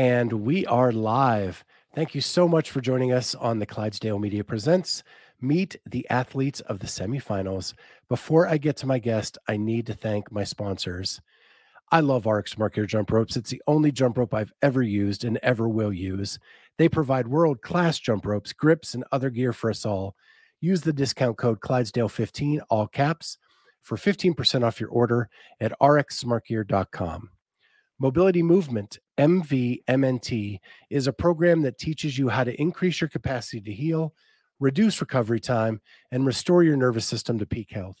And we are live. Thank you so much for joining us on the Clydesdale Media Presents Meet the Athletes of the Semifinals. Before I get to my guest, I need to thank my sponsors. I love RX Gear jump ropes. It's the only jump rope I've ever used and ever will use. They provide world class jump ropes, grips, and other gear for us all. Use the discount code Clydesdale15, all caps, for 15% off your order at rxsmartgear.com. Mobility Movement, MVMNT, is a program that teaches you how to increase your capacity to heal, reduce recovery time, and restore your nervous system to peak health.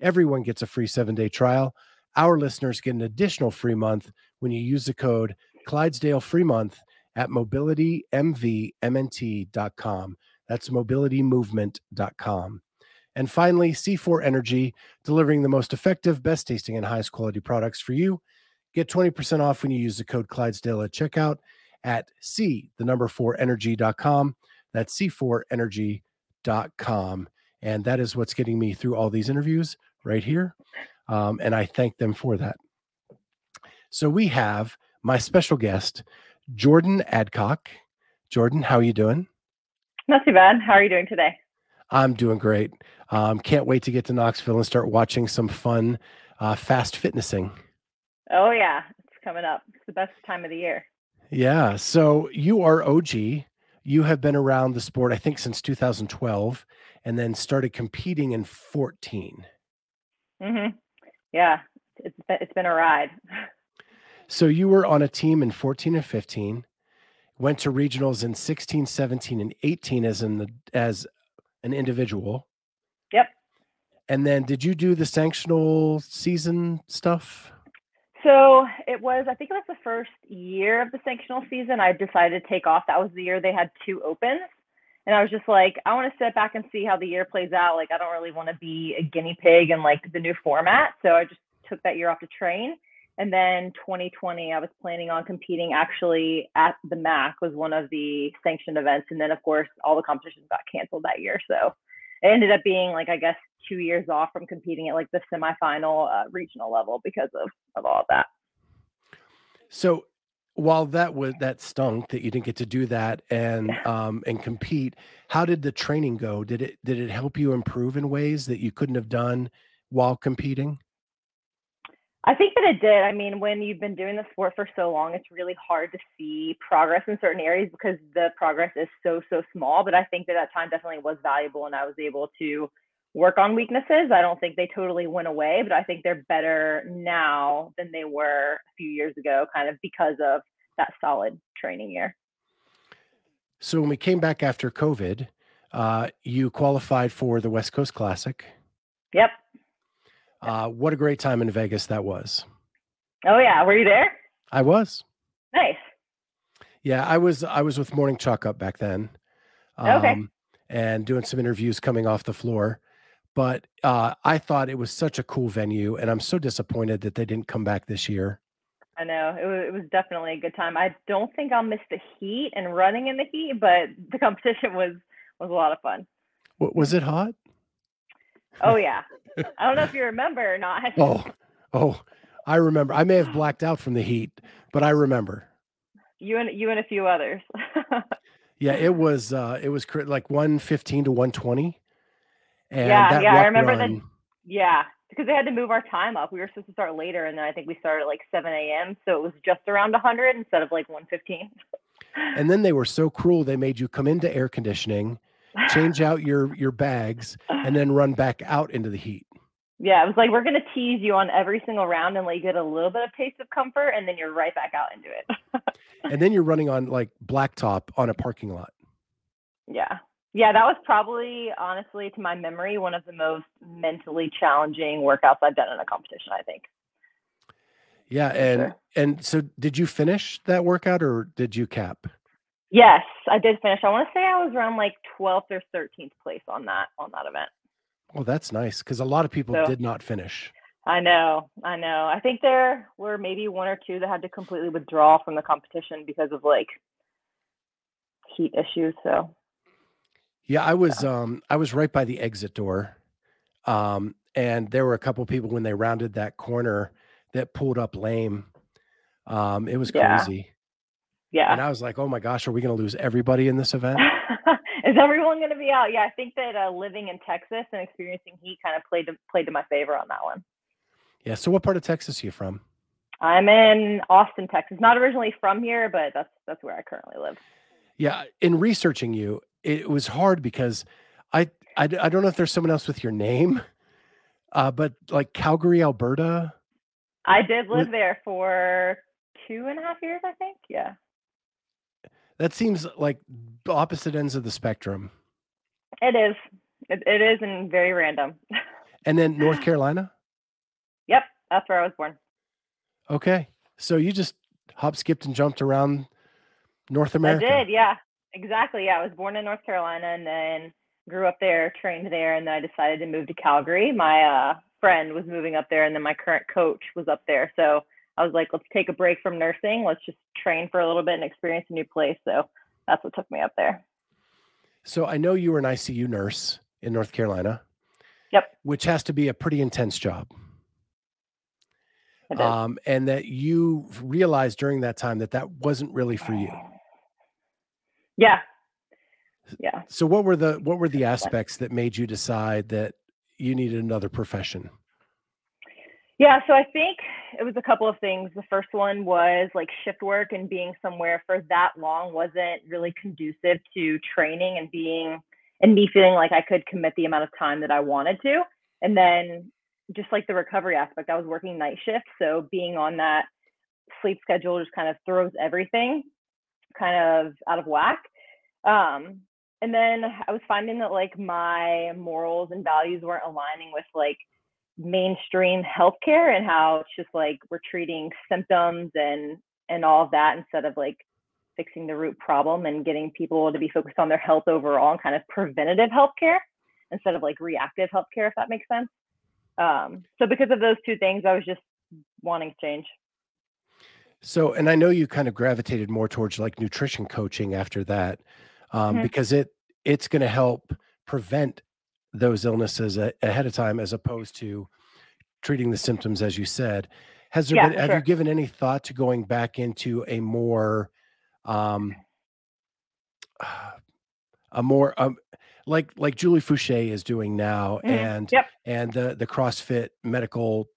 Everyone gets a free seven day trial. Our listeners get an additional free month when you use the code Clydesdale Free Month at mobilitymvmnt.com. That's mobilitymovement.com. And finally, C4 Energy, delivering the most effective, best tasting, and highest quality products for you. Get 20% off when you use the code Clydesdale at checkout at C, the number 4 energy.com. That's C4energy.com. And that is what's getting me through all these interviews right here. Um, and I thank them for that. So we have my special guest, Jordan Adcock. Jordan, how are you doing? Not too bad. How are you doing today? I'm doing great. Um, can't wait to get to Knoxville and start watching some fun uh, fast fitnessing. Oh yeah, it's coming up. It's the best time of the year. Yeah. So you are OG. You have been around the sport, I think, since 2012, and then started competing in 14. Mm-hmm. Yeah, it's been, it's been a ride. So you were on a team in 14 and 15, went to regionals in 16, 17, and 18 as an as an individual. Yep. And then did you do the sanctional season stuff? So it was, I think it was the first year of the sanctional season. I decided to take off. That was the year they had two opens. And I was just like, I want to sit back and see how the year plays out. Like, I don't really want to be a guinea pig in like the new format. So I just took that year off to train. And then 2020, I was planning on competing actually at the MAC was one of the sanctioned events. And then of course all the competitions got canceled that year. So it ended up being like, I guess two years off from competing at like the semifinal uh, regional level because of, of all of that. So while that was that stunk that you didn't get to do that and um and compete, how did the training go? Did it did it help you improve in ways that you couldn't have done while competing? I think that it did. I mean, when you've been doing the sport for so long, it's really hard to see progress in certain areas because the progress is so, so small. But I think that that time definitely was valuable and I was able to work on weaknesses. I don't think they totally went away, but I think they're better now than they were a few years ago, kind of because of that solid training year. So when we came back after COVID, uh, you qualified for the West Coast Classic. Yep. Uh, what a great time in Vegas that was. Oh yeah, were you there? I was. Nice. Yeah, I was. I was with Morning Chalk Up back then. Um, okay. And doing some interviews coming off the floor, but uh, I thought it was such a cool venue, and I'm so disappointed that they didn't come back this year. I know it was, it was definitely a good time. I don't think I'll miss the heat and running in the heat, but the competition was was a lot of fun. What was it hot? Oh yeah. I don't know if you remember or not. oh, oh, I remember. I may have blacked out from the heat, but I remember. You and you and a few others. yeah, it was uh it was like 115 to 120. And yeah, yeah, I remember run, that. Yeah, because they had to move our time up. We were supposed to start later, and then I think we started at like 7 a.m. So it was just around 100 instead of like 115. and then they were so cruel. They made you come into air conditioning change out your your bags, and then run back out into the heat. Yeah, it was like we're gonna tease you on every single round and let you get a little bit of taste of comfort, and then you're right back out into it. and then you're running on like blacktop on a parking lot. Yeah. Yeah, that was probably honestly to my memory one of the most mentally challenging workouts I've done in a competition, I think. Yeah, and sure. and so did you finish that workout or did you cap? Yes, I did finish. I want to say I was around like 12th or 13th place on that on that event. Well, that's nice because a lot of people so, did not finish. I know, I know. I think there were maybe one or two that had to completely withdraw from the competition because of like heat issues. So yeah, I was um I was right by the exit door. Um and there were a couple people when they rounded that corner that pulled up lame. Um it was crazy. Yeah. Yeah. And I was like, oh my gosh, are we going to lose everybody in this event? Is everyone going to be out? Yeah, I think that uh, living in Texas and experiencing heat kind of played to, played to my favor on that one. Yeah. So, what part of Texas are you from? I'm in Austin, Texas. Not originally from here, but that's that's where I currently live. Yeah. In researching you, it was hard because I I, I don't know if there's someone else with your name, uh, but like Calgary, Alberta. I did live there for two and a half years, I think. Yeah. That seems like opposite ends of the spectrum. It is. It, it is and very random. and then North Carolina? Yep. That's where I was born. Okay. So you just hop, skipped, and jumped around North America. I did. Yeah. Exactly. Yeah. I was born in North Carolina and then grew up there, trained there, and then I decided to move to Calgary. My uh, friend was moving up there, and then my current coach was up there. So I was like, let's take a break from nursing. Let's just train for a little bit and experience a new place. So that's what took me up there. So I know you were an ICU nurse in North Carolina. Yep. Which has to be a pretty intense job. Um, and that you realized during that time that that wasn't really for you. Yeah. Yeah. So what were the what were the aspects that made you decide that you needed another profession? Yeah, so I think it was a couple of things. The first one was like shift work and being somewhere for that long wasn't really conducive to training and being and me feeling like I could commit the amount of time that I wanted to. And then just like the recovery aspect, I was working night shift, so being on that sleep schedule just kind of throws everything kind of out of whack. Um, and then I was finding that like my morals and values weren't aligning with like mainstream healthcare and how it's just like we're treating symptoms and and all of that instead of like fixing the root problem and getting people to be focused on their health overall and kind of preventative healthcare instead of like reactive healthcare if that makes sense um, so because of those two things i was just wanting to change so and i know you kind of gravitated more towards like nutrition coaching after that um, mm-hmm. because it it's going to help prevent those illnesses a, ahead of time as opposed to treating the symptoms as you said has there yeah, been have sure. you given any thought to going back into a more um a more um like like Julie Foucher is doing now mm-hmm. and yep. and the the CrossFit medical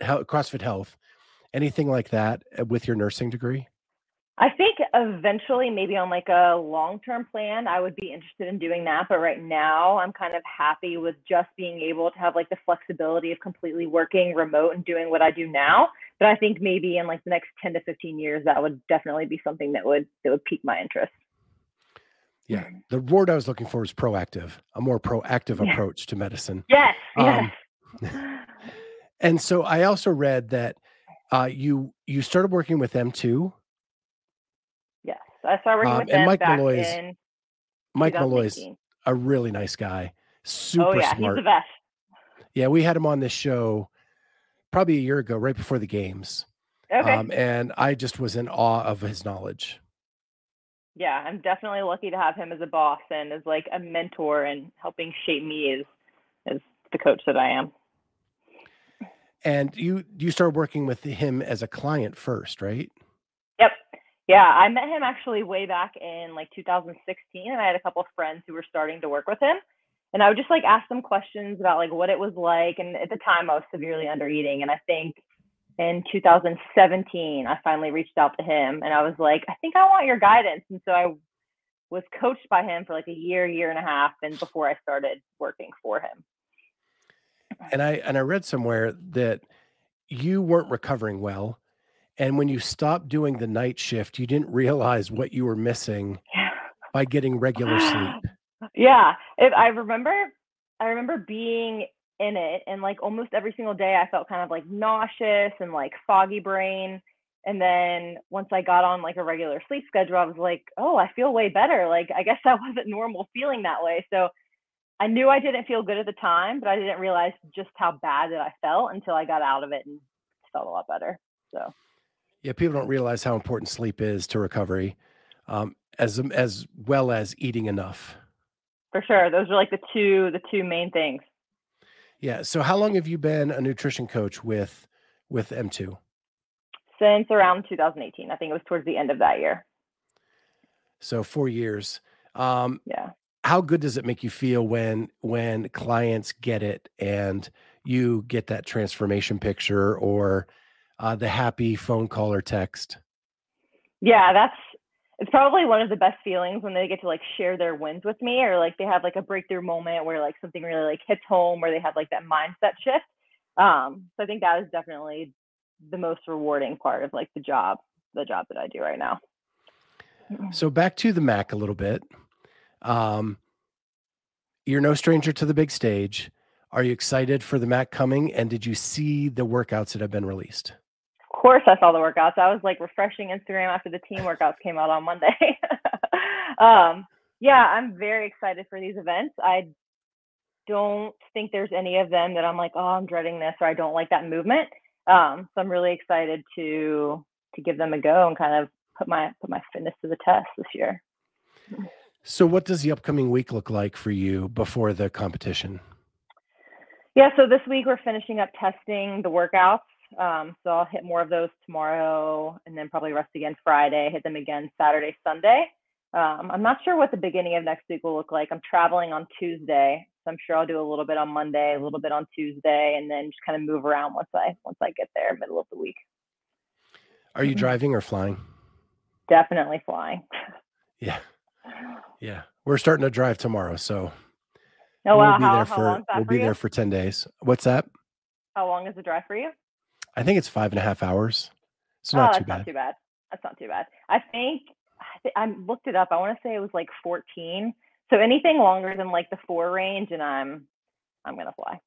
health, CrossFit health anything like that uh, with your nursing degree I think eventually, maybe on like a long term plan, I would be interested in doing that. But right now, I'm kind of happy with just being able to have like the flexibility of completely working remote and doing what I do now. But I think maybe in like the next 10 to 15 years, that would definitely be something that would that would pique my interest. Yeah, the word I was looking for is proactive, a more proactive yeah. approach to medicine. Yes, um, yes. and so I also read that uh, you you started working with them too Yes, I started working um, with and Mike Molloy's Mike Molloy's a really nice guy. Super oh, yeah, smart. He's the best. Yeah, we had him on this show probably a year ago, right before the games. Okay. Um, and I just was in awe of his knowledge. Yeah, I'm definitely lucky to have him as a boss and as like a mentor and helping shape me as as the coach that I am. And you you started working with him as a client first, right? Yep. Yeah, I met him actually way back in like 2016, and I had a couple of friends who were starting to work with him. And I would just like ask them questions about like what it was like. And at the time, I was severely under eating. And I think in 2017, I finally reached out to him and I was like, I think I want your guidance. And so I was coached by him for like a year, year and a half, and before I started working for him. And I and I read somewhere that you weren't recovering well and when you stopped doing the night shift, you didn't realize what you were missing by getting regular sleep. Yeah. If I remember, I remember being in it and like almost every single day I felt kind of like nauseous and like foggy brain. And then once I got on like a regular sleep schedule, I was like, oh, I feel way better. Like, I guess that wasn't normal feeling that way. So I knew I didn't feel good at the time, but I didn't realize just how bad that I felt until I got out of it and felt a lot better. So yeah, people don't realize how important sleep is to recovery, um, as as well as eating enough. For sure, those are like the two the two main things. Yeah. So, how long have you been a nutrition coach with with M2? Since around 2018. I think it was towards the end of that year. So four years. Um, Yeah. How good does it make you feel when when clients get it and you get that transformation picture or uh, the happy phone call or text? Yeah, that's it's probably one of the best feelings when they get to like share their wins with me or like they have like a breakthrough moment where like something really like hits home or they have like that mindset shift. Um, so I think that is definitely the most rewarding part of like the job, the job that I do right now. So back to the Mac a little bit. Um, you're no stranger to the big stage. Are you excited for the Mac coming? And did you see the workouts that have been released? Of course, I saw the workouts. I was like refreshing Instagram after the team workouts came out on Monday. um, yeah, I'm very excited for these events. I don't think there's any of them that I'm like, oh, I'm dreading this or I don't like that movement. Um, so I'm really excited to to give them a go and kind of put my put my fitness to the test this year. So, what does the upcoming week look like for you before the competition? Yeah, so this week we're finishing up testing the workouts. Um, so I'll hit more of those tomorrow and then probably rest again Friday, hit them again Saturday, Sunday. Um, I'm not sure what the beginning of next week will look like. I'm traveling on Tuesday, so I'm sure I'll do a little bit on Monday, a little bit on Tuesday, and then just kind of move around once I once I get there, middle of the week. Are you Mhm. driving or flying? Definitely flying. Yeah. Yeah. We're starting to drive tomorrow. So Oh we'll be how, there for long is that we'll for be you? there for 10 days. What's that? How long is the drive for you? I think it's five and a half hours. It's oh, not that's too not bad. too bad. That's not too bad. I think I, thi- I looked it up. I want to say it was like 14. So anything longer than like the four range, and I'm I'm gonna fly.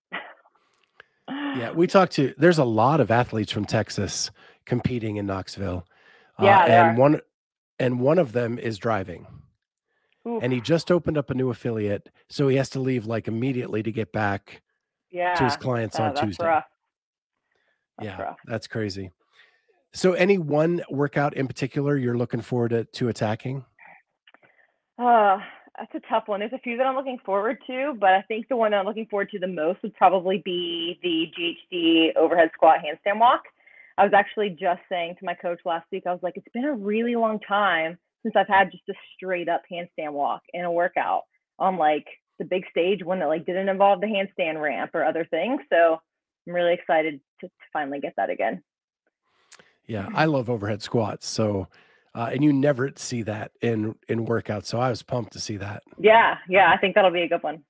Yeah, we talked to there's a lot of athletes from Texas competing in Knoxville. Uh, Yeah, and are. one and one of them is driving. Oof, And he just opened up a new affiliate, so he has to leave like immediately to get back to his clients uh, on that's Tuesday. rough. That's Yeah, rough. that's crazy. So any one workout in particular you're looking forward to, to attacking? Uh, that's a tough one. There's a few that I'm looking forward to, but I think the one that I'm looking forward to the most would probably be the GHD overhead squat handstand walk. I was actually just saying to my coach last week, I was like, it's been a really long time since I've had just a straight up handstand walk in a workout on like the big stage, one that like didn't involve the handstand ramp or other things. So I'm really excited to, to finally get that again. Yeah, I love overhead squats. So uh, and you never see that in in workouts. So I was pumped to see that. Yeah, yeah, I think that'll be a good one.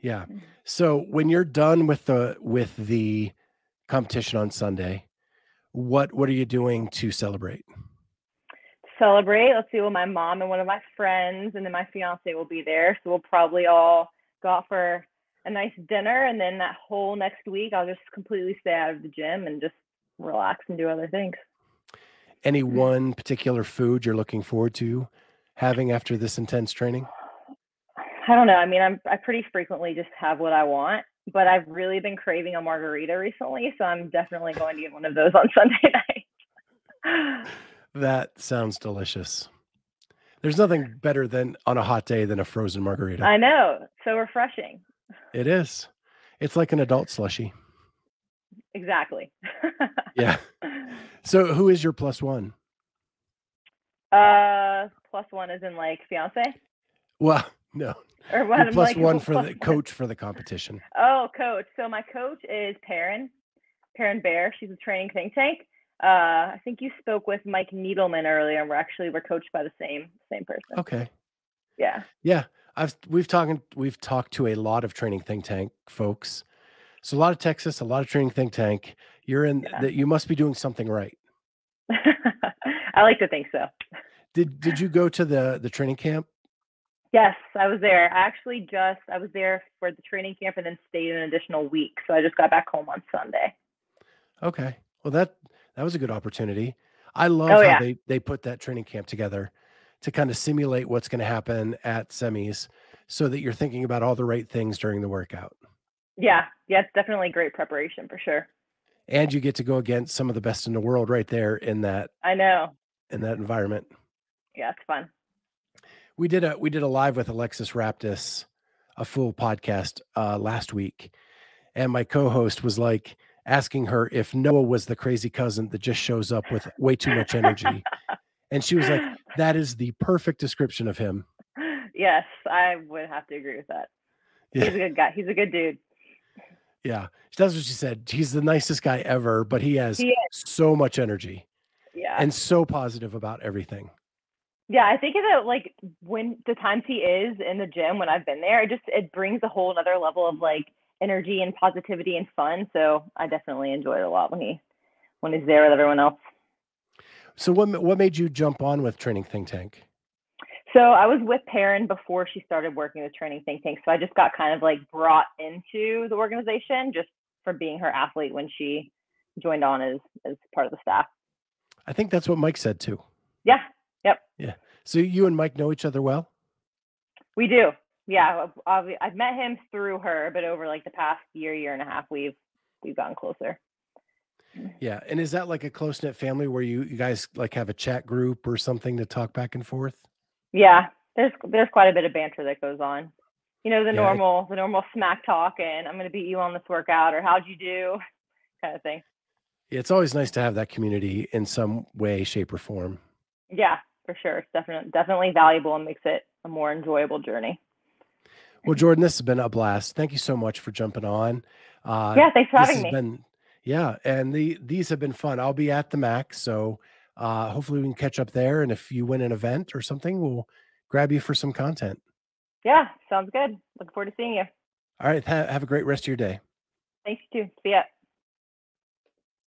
Yeah. So when you're done with the with the competition on Sunday, what what are you doing to celebrate? Celebrate. Let's see. Well, my mom and one of my friends, and then my fiance will be there. So we'll probably all go out for a nice dinner, and then that whole next week, I'll just completely stay out of the gym and just relax and do other things. Any Mm. one particular food you're looking forward to having after this intense training? I don't know. I mean, I'm I pretty frequently just have what I want, but I've really been craving a margarita recently, so I'm definitely going to get one of those on Sunday night. That sounds delicious. There's nothing better than on a hot day than a frozen margarita. I know, so refreshing. It is. It's like an adult slushy. Exactly. Yeah. So who is your plus one? Uh, plus one is in like fiance, Well, no. or what? Plus like, one for plus the coach for the competition. Oh, coach. So my coach is Perrin, Perrin Bear. She's a training think tank. Uh, I think you spoke with Mike Needleman earlier, and we're actually we're coached by the same same person. Okay. Yeah. Yeah. I've we've talking we've talked to a lot of training think tank folks. So a lot of Texas, a lot of training think tank. You're in Yeah. that you must be doing something right. I like to think so. Did did you go to the the training camp? Yes, I was there. I actually just I was there for the training camp and then stayed an additional week. So I just got back home on Sunday. Okay. Well that that was a good opportunity. I love Oh, how yeah. they they put that training camp together to kind of simulate what's going to happen at semis so that you're thinking about all the right things during the workout. Yeah, yeah, it's definitely great preparation for sure. And you get to go against some of the best in the world right there in that I know. in that environment. Yeah, it's fun. We did a we did a live with Alexis Raptis, a full podcast uh, last week, and my co-host was like asking her if Noah was the crazy cousin that just shows up with way too much energy, and she was like, that is the perfect description of him. yes, I would have to agree with that. Yeah. He's a good guy. He's a good dude. Yeah, that's what she said. He's the nicest guy ever, but he has he so much energy. Yeah. And so positive about everything. Yeah, I think that like when the times he is in the gym when I've been there, it just it brings a whole another level of like energy and positivity and fun. So I definitely enjoy it a lot when he when he's there with everyone else. So what what made you jump on with Training Think Tank? So I was with Perrin before she started working with Training Think Tank. So I just got kind of like brought into the organization just for being her athlete when she joined on as as part of the staff. I think that's what Mike said too. Yeah, Yep. Yeah. So you and Mike know each other well? We do. Yeah, I've met him through her, but over like the past year, year and a half, we've we've gotten closer. Mm. Yeah, and is that like a close knit family where you you guys like have a chat group or something to talk back and forth? Yeah, there's there's quite a bit of banter that goes on. You know the yeah, normal the normal smack talk and I'm gonna beat you on this workout or how'd you do, kind of thing. It's always nice to have that community in some way, shape, or form. Yeah, for sure. It's definitely definitely valuable and makes it a more enjoyable journey. Well, Jordan, this has been a blast. Thank you so much for jumping on. Uh, yeah, thanks for having me. Been, yeah, and the these have been fun. I'll be at the Mac, so uh, hopefully we can catch up there. And if you win an event or something, we'll grab you for some content. Yeah, sounds good. Looking forward to seeing you. All right, ha- have a great rest of your day. Thanks you too. See ya.